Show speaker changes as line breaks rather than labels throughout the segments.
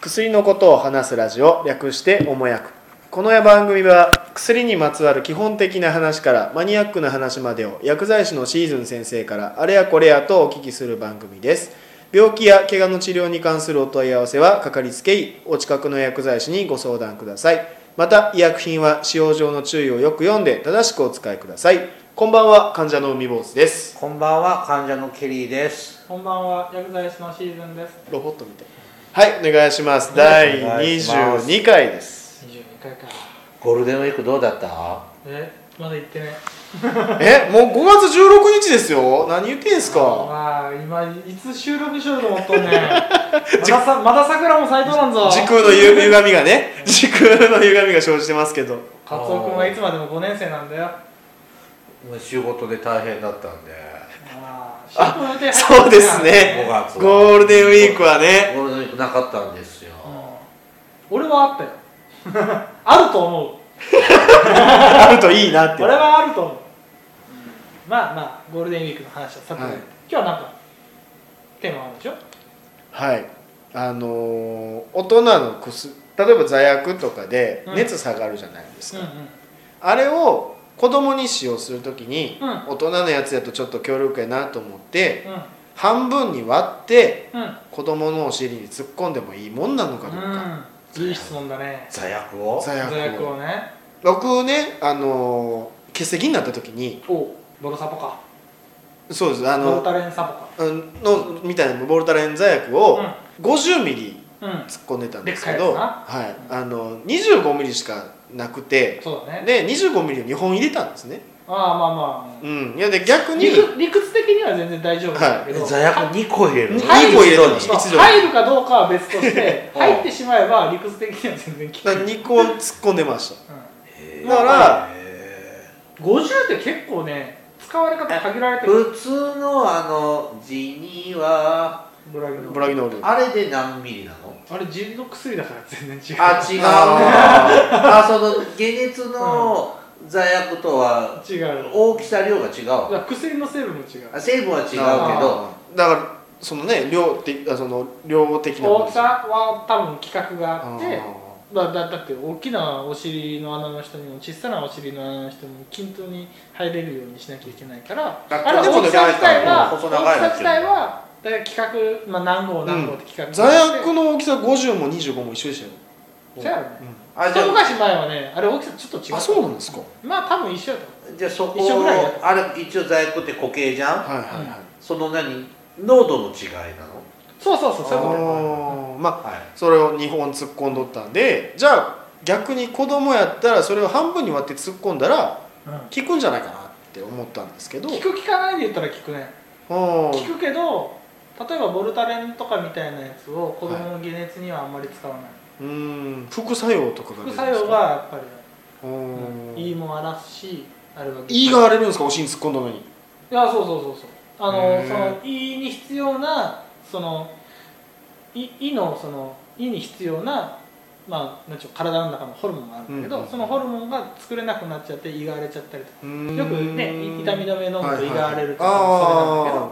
薬のことを話すラジオ略しておもやくこの番組は薬にまつわる基本的な話からマニアックな話までを薬剤師のシーズン先生からあれやこれやとお聞きする番組です。病気や怪我の治療に関するお問い合わせはかかりつけ医お近くの薬剤師にご相談ください。また医薬品は使用上の注意をよく読んで正しくお使いください。こんばんは患者の海坊主です。
こんばんは患者のケリーです。
こんばんは、薬剤師のシーズンです。
ロボットみたいはいお願いします
お
第
願いします
22回です
22回か。
ゴールデンウィークどうだった？
え、まだ行ってね。
えもう5月16日ですよ何言ってんすか？
まあ、今、いつ収録しようと思っとんねん。まださ、まだ桜も咲いとらんぞ。
時空のゆ歪みがね 時空の歪みが生じてますけど
カツオ君はいつまでも5年生なんだよ。
もう仕事で大変だったんで。
まあ、
そうですね。
5月は。
ゴールデンウィークはね。
ゴールデンウィークなかったんですよ、
うん。俺はあったよ。あると思う。
あるといいなって
俺はあると思う。まあまあ、ゴールデンウィークの話はさて
はい。
今日はなんか、テーマあるでしょ？
はい。あのー大人の薬例えば座薬とかで
うん。
熱下がるじゃないですか、
うんうん。
あれを子供に使用するときに、
うん
大人のやつやとちょっと強力やなと思って
うん。
半分に割って
うん。
子供のお尻に突っ込んでもいいもんなのかどうか、
うん。いい質問だね。
座薬を？
座
座薬
薬を
をね。
僕ねあのー欠席になった時に
おボルサポか。
そうですあの
ボルタレンサポか。
うんのみたいなボルタレン座薬を50ミリ。突っ込んでたんですけど、はい、あの25ミリしかなくて
そうだね。
で25ミリを2本入れたんですね、
ああまあまあ。
うん、いやで逆に
理屈理屈的には全然大丈夫なんだけど、
座薬2個入れる
二
入る
個入れて
一度に。
ました一度に。
入るかどうかは別として
うん。
入ってしまえば理屈的には全然効く、
2個突っ込んでました。
へー。
だから
へ
うん、50って結構ね使われ方限られてる。
ー普通のあのジニは
ブラギの
ブラギノール。
あれで何ミリなの？
あれ腎の薬だから全然違う。
あ違う。
あ
あその解熱の座薬とは
違う。
大きさ量が違う。
薬の成分も違う。
あ成分は違うけど。
だからそのね量的あその量的な。
大きさは多分規格があって
あ
だだだって大きなお尻の穴の人にも小さなお尻の穴の人にも均等に入れるようにしなきゃいけないから
だ
あれ
でも
大きさ自体は
細
大きさ自体はだから規格、まあ、何号何号って規格
座薬の大きさ50も25も一緒でしたよ、
そうやろね。
あじゃ
一昔前はねあれ大きさちょっと違う。
あそうなんですか。
まあ多分一緒やと
あじゃあそこ
一緒ぐらいや。
あれ一応座薬って固形じゃん？
はいはいはい、
その何濃度の違いなの？
そうそうそうそういう。
まあ
はい。
それを2本突っ込んどったんでじゃあ逆に子供やったらそれを半分に割って突っ込んだら効くんじゃないかなって思ったんですけど。
効く効かないで言ったら効くね。
あ
効
ー
くけど例えばボルタレンとかみたいなやつを子供の解熱にはあんまり使わない、
うーん。副作用とかが出るんですか？
副作用がやっぱ
う
り、
ー。ん
胃も荒らすしあれは
胃が荒れるんですか？お尻に突っ込んだのに。
いやそうそうそうそう。あのその胃に必要なその胃胃のその胃に必要なまあなんちゅう体の中のホルモンがあるんだけど、
うん
そのホルモンが作れなくなっちゃって胃が荒れちゃったりとか。よくねい痛み止め飲むと胃が荒れるとか
はいはい
それなんだけど、
あ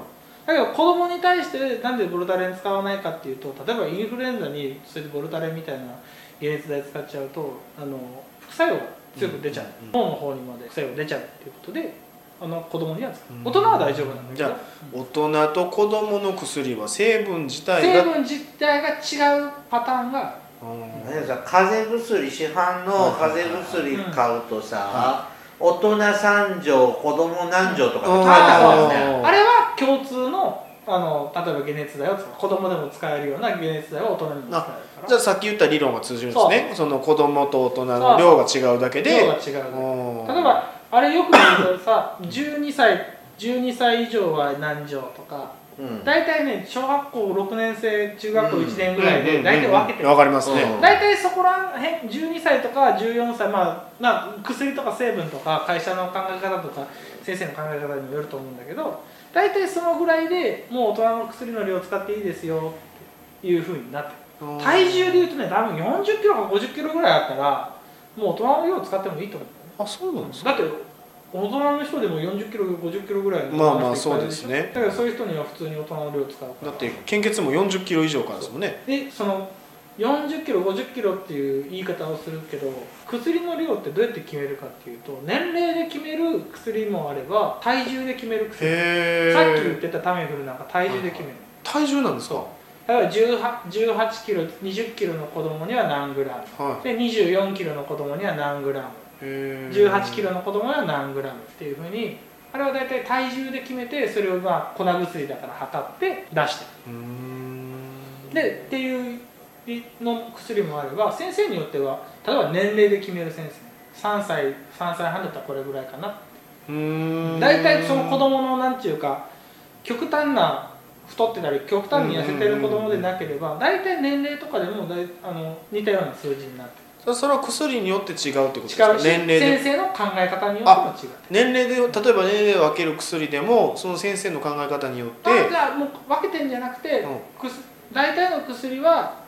だけど子供に対してなんでボルタレン使わないかっていうと例えばインフルエンザにそれでボルタレンみたいな解熱剤使っちゃうとあの副作用が強く出ちゃう、
うん
脳の方にまで副作用が出ちゃうっていうことであの子供には大人は大丈夫なんだけど。
じゃ大人と子供の薬は成分自体
成
が
分自体が違うパターンが。
うん。
何さ風邪薬市販の風邪薬買うとさ、
は
大人3錠子供何錠とかって書いて
あ
るん。ですね
う。ん
あれは共通のあの例えば解熱剤を子供でも使えるような解熱剤は大人にも使えるから。
じゃあさっき言った理論が通じるんですね。その子供と大人の量が違うだけで。
量が違う
うん。
例えばあれよく見るとさ12歳12歳以上は何錠とか。
うん。
大体ね小学校6年生中学校1年ぐらいで大体分けてる。
わかりますね。
うん。
大体そこらへん12歳とか14歳まあまあ薬とか成分とか会社の考え方とか先生の考え方にもよると思うんだけど大体そのぐらいでもう大人の薬の量を使っていいですよっていうふうになって。体重でいうとね多分40キロか50キロぐらいあったらもう大人の量を使ってもいいと思う。
あそうなんですか。
だって大人の人でも40キロ50キロぐらいの
まあまあそうですね。
だからそういう人には普通に大人の量を使うから。
だって献血も40キロ以上からですもんね。
でその40キロ50キロっていう言い方をするけど薬の量ってどうやって決めるかっていうと年齢で決める薬もあれば体重で決める薬。さっき言ってたタメフルなんか体重で決める。
体重なんですか？
だから 18, 18キロ20キロの子供には何グラム。
は
で24キロの子供には何グラム。
いへー。
18キロの子供には何グラムっていうふうにあれは大体体重で決めてそれをまあ粉薬だから測って出してる。でっていうの薬もあれば先生によっては例えば年齢で決める先生3歳3歳半だったらこれぐらいかな。
うーん。
大体その子供のなんていうか極端な太ってたり極端に痩せてる子供でなければ大体年齢とかでもだいあの似たような数字になって
そそれは薬によって違うってことです
違
か年齢で。
先生の考え方によっても違う。
年齢で例えば年齢で分ける薬でもその先生の考え方によって。
あじゃあもう分けてんじゃなくて、
うん。
大体の薬は体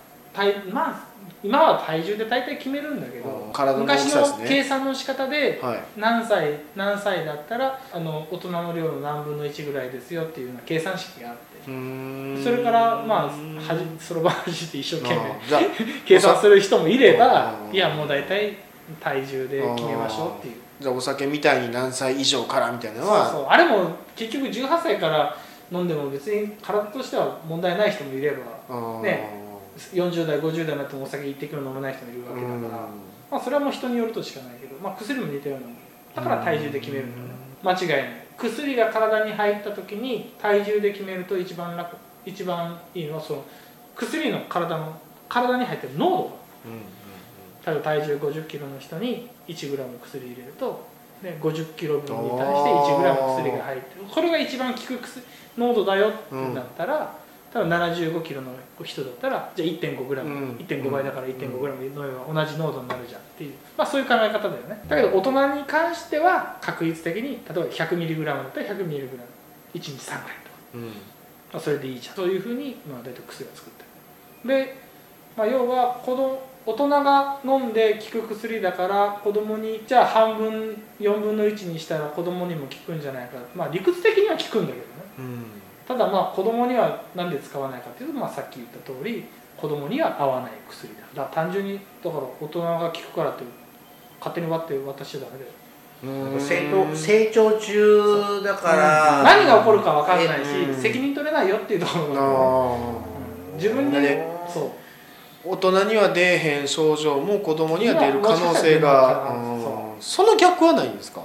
まあ今は体重で大体決めるんだけど、
うん体の大き
昔の計算の仕方で
はい。
何歳何歳だったらあの大人の量の何分の1ぐらいですよっていうような計算式があって。それからまあそろばんはじって一生懸命 計算する人もいれば
うん
いやもう大体体重で決めましょうっていう。
じゃあお酒みたいに何歳以上からみたいなの
そう
は
そう。あれも結局18歳から飲んでも別に体としては問題ない人もいればね40代50代になってもお酒一滴も飲めない人もいるわけだから、
うん。
まあ、それはもう人によるとしかないけど、まあ、薬も似たようなもんだから体重で決めるんだよね間違いない。薬が体に入った時に体重で決めると一番楽一番いいのはその薬の体の体に入ってる濃度が。例えば体重50キロの人に1グラム薬入れると、ね、50キロ分に対して1グラム薬が入ってる。これが一番効く薬濃度だよってなったら、多分75キロの人だったらじゃあ1.5グラム、
うん。
1.5倍だから1.5グラム飲めば同じ濃度になるじゃん。っていう、まあ、そういう考え方だよね。だけど大人に関しては確率的に例えば100ミリグラムだったら100ミリグラム。1日3回とか、
うん。
まあ、それでいいじゃん。そういうふうに、まあ、大体薬を作ってる。で、まあ、要は子供大人が飲んで効く薬だから子供にじゃあ半分4分の1にしたら子供にも効くんじゃないか。まあ理屈的には効くんだけどね。
うん
ただまあ子供には何で使わないかっていうと、まあ、さっき言った通り子供には合わない薬だだから単純にだから大人が効くからって勝手に割って渡しちゃダメだよ。
うん。
成長成長中だから
何が起こるか分かんないし
うん。
責任取れないよっていうところが、
あ
うん自分に
ね。
そう。
ー大人には出えへん症状も子供には出る可能性がその逆はないんですか？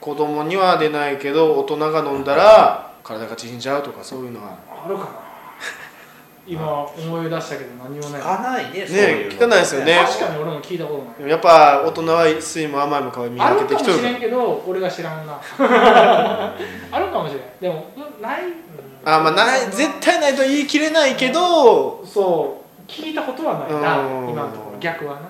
子供には出ないけど大人が飲んだら体が縮んじゃうとかそういうのは
あるかな。今思い出したけど何もない。
聞かないねそう
ね
いうの。
聞かないですよね。
確かに俺も聞いたことない。
でもやっぱ大人は酸いも甘いも皮見
あ
分
るかもしれ
けてきと。るから
んけど俺が知らんな。あるかもしれん。でもうんない。
あまあない絶対ないと言い切れないけど
そう聞いたことはないな
うん。
今のところ。逆はな、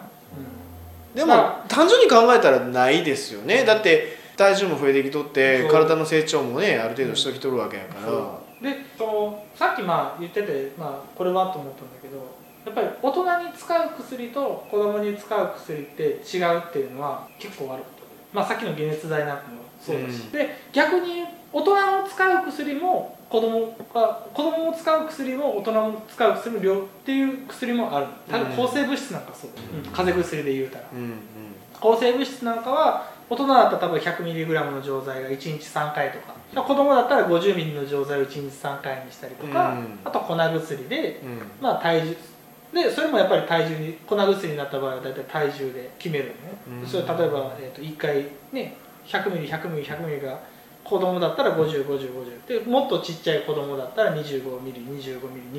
でも単純に考えたらないですよね。だって体重も増えてきとって体の成長もねある程度しときとるわけやから。
でそのさっきまあ言ってて、まあ、これはと思ったんだけどやっぱり大人に使う薬と子供に使う薬って違うっていうのは結構あること。で、まあ、さっきの解熱剤なんかもそうだし、
うん。
で逆に大人の使う薬も子供が子供も使う薬も大人も使う薬も量っていう薬もある。例えば抗生物質なんかそう、うん。風邪薬で言うたら。
うんうん。
抗生物質なんかは大人だったら多分 100mg の錠剤が1日3回とか。子供だったら 50ml の錠剤を1日3回にしたりとか、
うん。
あと粉薬で
うん。
まあ体重。でそれもやっぱり体重に粉薬になった場合は大体体重で決めるのね、
うん。
それ例えば、えー、と1回ね 100ml100ml100ml が子供だったら505050でもっとちっちゃい子供だったら 25ml25ml25ml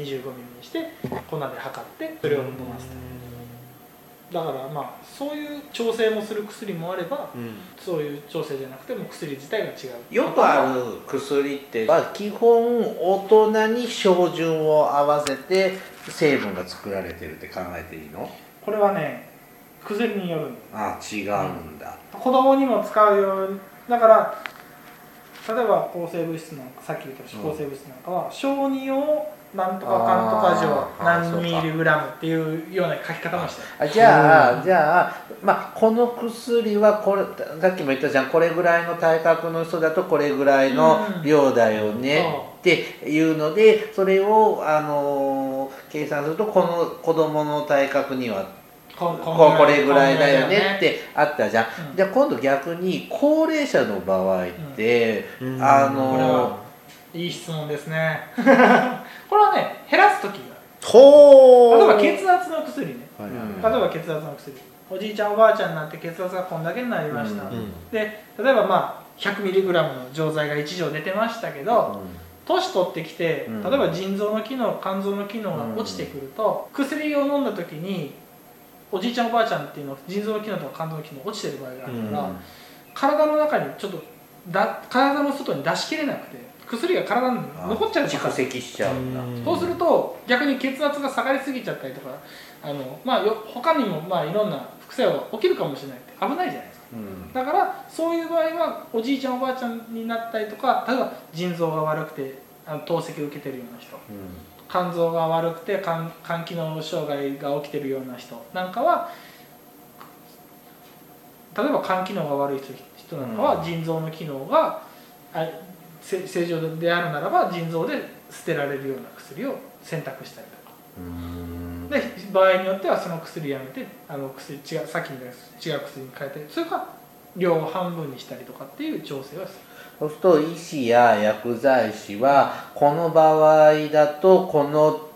にして粉で測ってそれを飲ませてだからまあそういう調整もする薬もあれば
うん。
そういう調整じゃなくても薬自体が違う。
よくある薬っては基本大人に照準を合わせて成分が作られてるって考えていいの？
これはね薬による
あ違うんだ、
子供にも使うようにだから例えば抗生物質なんかさっき言った抗生物質なんかは、小児用なんとかかんとか錠何ミリグラムっていうような書き方もして
あじゃあ、じゃあまあこの薬はこれさっきも言ったじゃんこれぐらいの体格の人だとこれぐらいの量だよね、っていうのでそれをあのー計算するとこの子供の体格には
こ
ここれぐらいだよねってあったじゃん、
うん。
じゃあ今度逆に高齢者の場合って、
うん。
あの
いい質問ですね。これはね減らす時が
ほー。
例えば血圧の薬ね。例えば血圧の薬。おじいちゃんおばあちゃんになって血圧がこんだけになりました、
うん。
うん
で例えばまあ 100mg の錠剤が1錠出てましたけど年取ってきて
うん。
例えば腎臓の機能肝臓の機能が落ちてくると、薬を飲んだ時におじいちゃんおばあちゃんっていうのは腎臓の機能とか肝臓の機能落ちてる場合があるから、体の中にちょっとだ体の外に出しきれなくて薬が体に残っちゃう
蓄積しちゃうんだ。
そうすると逆に血圧が下がりすぎちゃったりとかあの、まあ、よ他にもまあいろんな副作用が起きるかもしれないって危ないじゃないですか。
うん。
だからそういう場合はおじいちゃんおばあちゃんになったりとか例えば腎臓が悪くてあの透析を受けてるような人。肝臓が悪くて肝肝機能障害が起きてるような人。なんかは例えば肝機能が悪い人人なんかは
うん。
腎臓の機能があせ正常であるならば腎臓で捨てられるような薬を選択したりとか。
うん。
で場合によってはその薬やめてあの薬違うさっきみたいな違う薬に変えたりそれか量を半分にしたりとかっていう調整はする。
そうすると医師や薬剤師はこの場合だとこの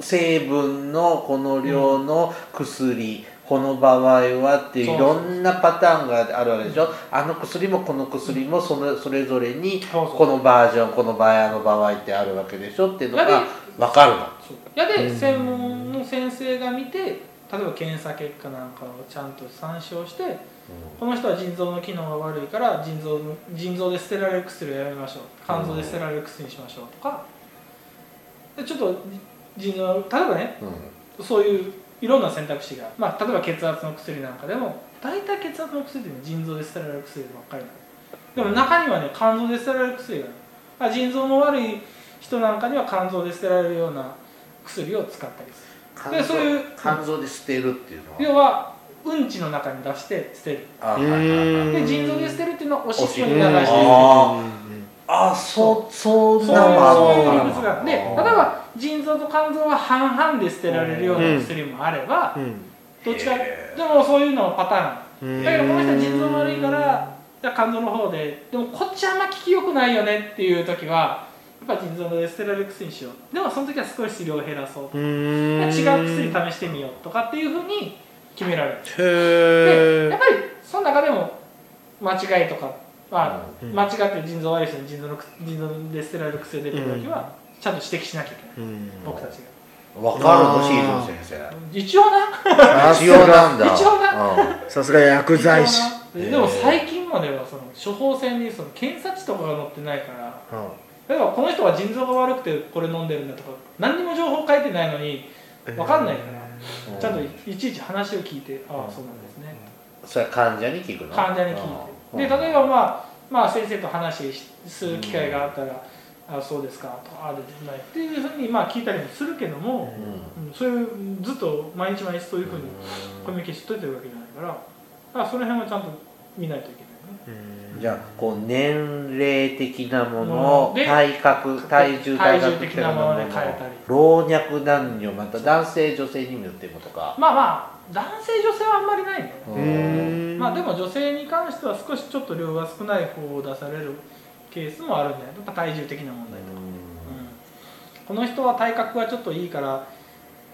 成分のこの量の薬、この場合はっていろんなパターンがあるわけでしょ。あの薬もこの薬もそのそれぞれにこのバージョンこの場合あの場合ってあるわけでしょっていうの
や
が
で
分かるの。
やで
うん。
専門の先生が見て例えば検査結果なんかをちゃんと参照してこの人は腎臓の機能が悪いから腎臓の腎臓で捨てられる薬をやめましょう。肝臓で捨てられる薬にしましょうとか。でちょっと腎臓例えばね
うん。
そういういろんな選択肢が、まあ、例えば血圧の薬なんかでも大体血圧の薬っていうのは腎臓で捨てられる薬ばっかりなの。でも中にはね肝臓で捨てられる薬がある。まあ腎臓の悪い人なんかには肝臓で捨てられるような薬を使ったりす
肝臓
でそういう
肝臓で捨てるっていうのは？
る要はうんちの中に出して捨てる。で腎臓で捨てるっていうのはおしっこに流して
うん
捨てる。
ああそうそん
そうそういう
るの
理屈がで例えば腎臓と肝臓は半々で捨てられるような薬もあれば、
うん。
どっちか
へ
でもそういうのパターン。
うん。
だけどこの人は腎臓悪いからじゃあ肝臓の方ででもこっちあんま効きよくないよねっていう時はやっぱ腎臓で捨てられる薬にしよう。でもその時は少し量を減らそう
う
違
ん。
う薬試してみようとかっていうふうに決められる。でやっぱりその中でも間違いとか、まあ
うん。
間違って腎臓悪い人に腎臓の腎臓で捨てられる薬が出てる時はちゃんと指摘しなきゃいけない、
うん。
僕たちが。
分かるのシーズン先生。
一応な。
一応な
が
んだ。
一応な。
うん。
さすが薬剤師。
でも最近まではその処方箋にその検査値とかが載ってないから。例えばこの人は腎臓が悪くてこれ飲んでるんだとか何にも情報書いてないのに分かんないから、ちゃんといちいち話を聞いてああそうなんですね。
それは患者に聞くの？
患者に聞いて。で例えばまあまあ先生と話しする機会があったら「あそうですか」とか「ああでない」っていうふうにまあ聞いたりもするけども、
うん。
うん、そういうずっと毎日毎日そういうふうにコミュニケーション取ってるわけじゃないからだからその辺はちゃんと見ないといけないね。
じゃあこう年齢的なも
も
の体格体重体
重的なもので変えたり。
老若男女また男性女性にもよってもとか。
まあまあ男性女性はあんまりないね、
うーん。
まあでも女性に関しては少しちょっと量が少ない方を出されるケースもあるんだよやっぱ体重的な問題とか、うん。この人は体格がちょっといいから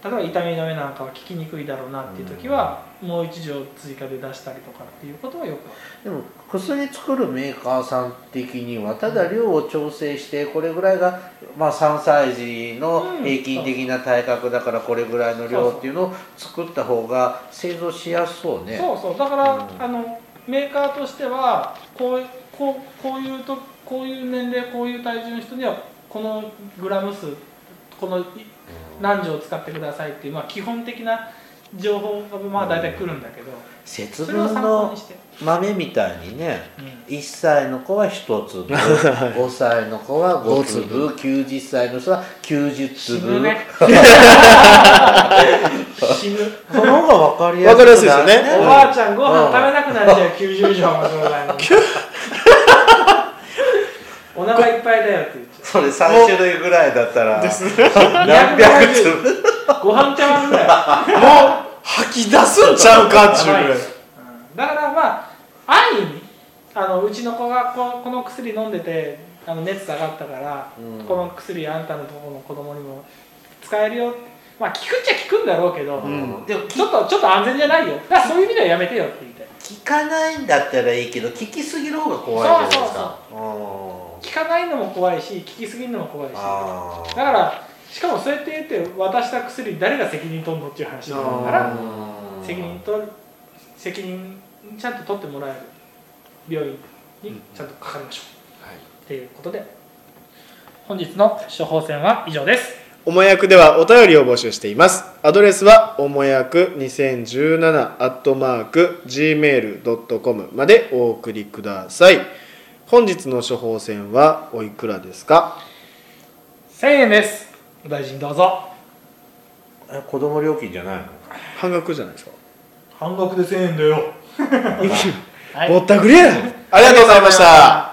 例えば痛み止めなんかは効きにくいだろうなっていう時は、もう一錠追加で出したりとかっていうことはよくある。
でも薬作るメーカーさん的にはただ量を調整してこれぐらいが、まあ、3歳児の平均的な体格だからこれぐらいの量っていうのを作った方が製造しやすそうね。
そうそう。だから、
うん。
あのメーカーとしてはこうこうこういうとこういう年齢こういう体重の人にはこのグラム数このい何錠使ってくださいっていう、まあ、基本的な情報がまあ大体来るんだけど、
節
それを参考
分の豆みたいにね
うん。
1歳の子は1粒 5歳の子は5粒90歳の人は90
死
粒。
ぬね。死ぬ。
その方が分かりやす
分かりやすいですよね。
おばあちゃんご飯食べなくなっちゃう90以上の状態に お腹いっぱいだよって言っちゃ
それ3種類ぐらいだったら
う
何百粒
ご飯茶碗ぐらい。
もう吐き出すんちゃうかっちゅうぐらい。
うん。だからまあ安易にあのうちの子がここの薬飲んでてあの熱下がったから、
うん。
この薬あんたのところの子供にも使えるよ。まあ効くっちゃ効くんだろうけど、
ん。
でも
ちょっとちょっと安全じゃないよ。だからそういう意味ではやめてよって言いたい。
聞かないんだったらいいけど聞きすぎる方が怖いじゃないですか。うん
効かないのも怖いし効きすぎるのも怖いし。だからしかもそうやって言って渡した薬誰が責任取るのっていう話だから
うん
責任取る責任ちゃんと取ってもらえる病院にちゃんとかかりましょう、
はい。
っていうことで本日の処方箋は以上です。
おもやくではお便りを募集しています。アドレスはおもやく2017アットマーク gmail.com までお送りください本日の処方箋はおいくらですか
？1000円です。お大臣どうぞ。
え子供料金じゃないの？
半額じゃないですか？
半額で1000円だよ。はい。
ぼったくりやありがとうございました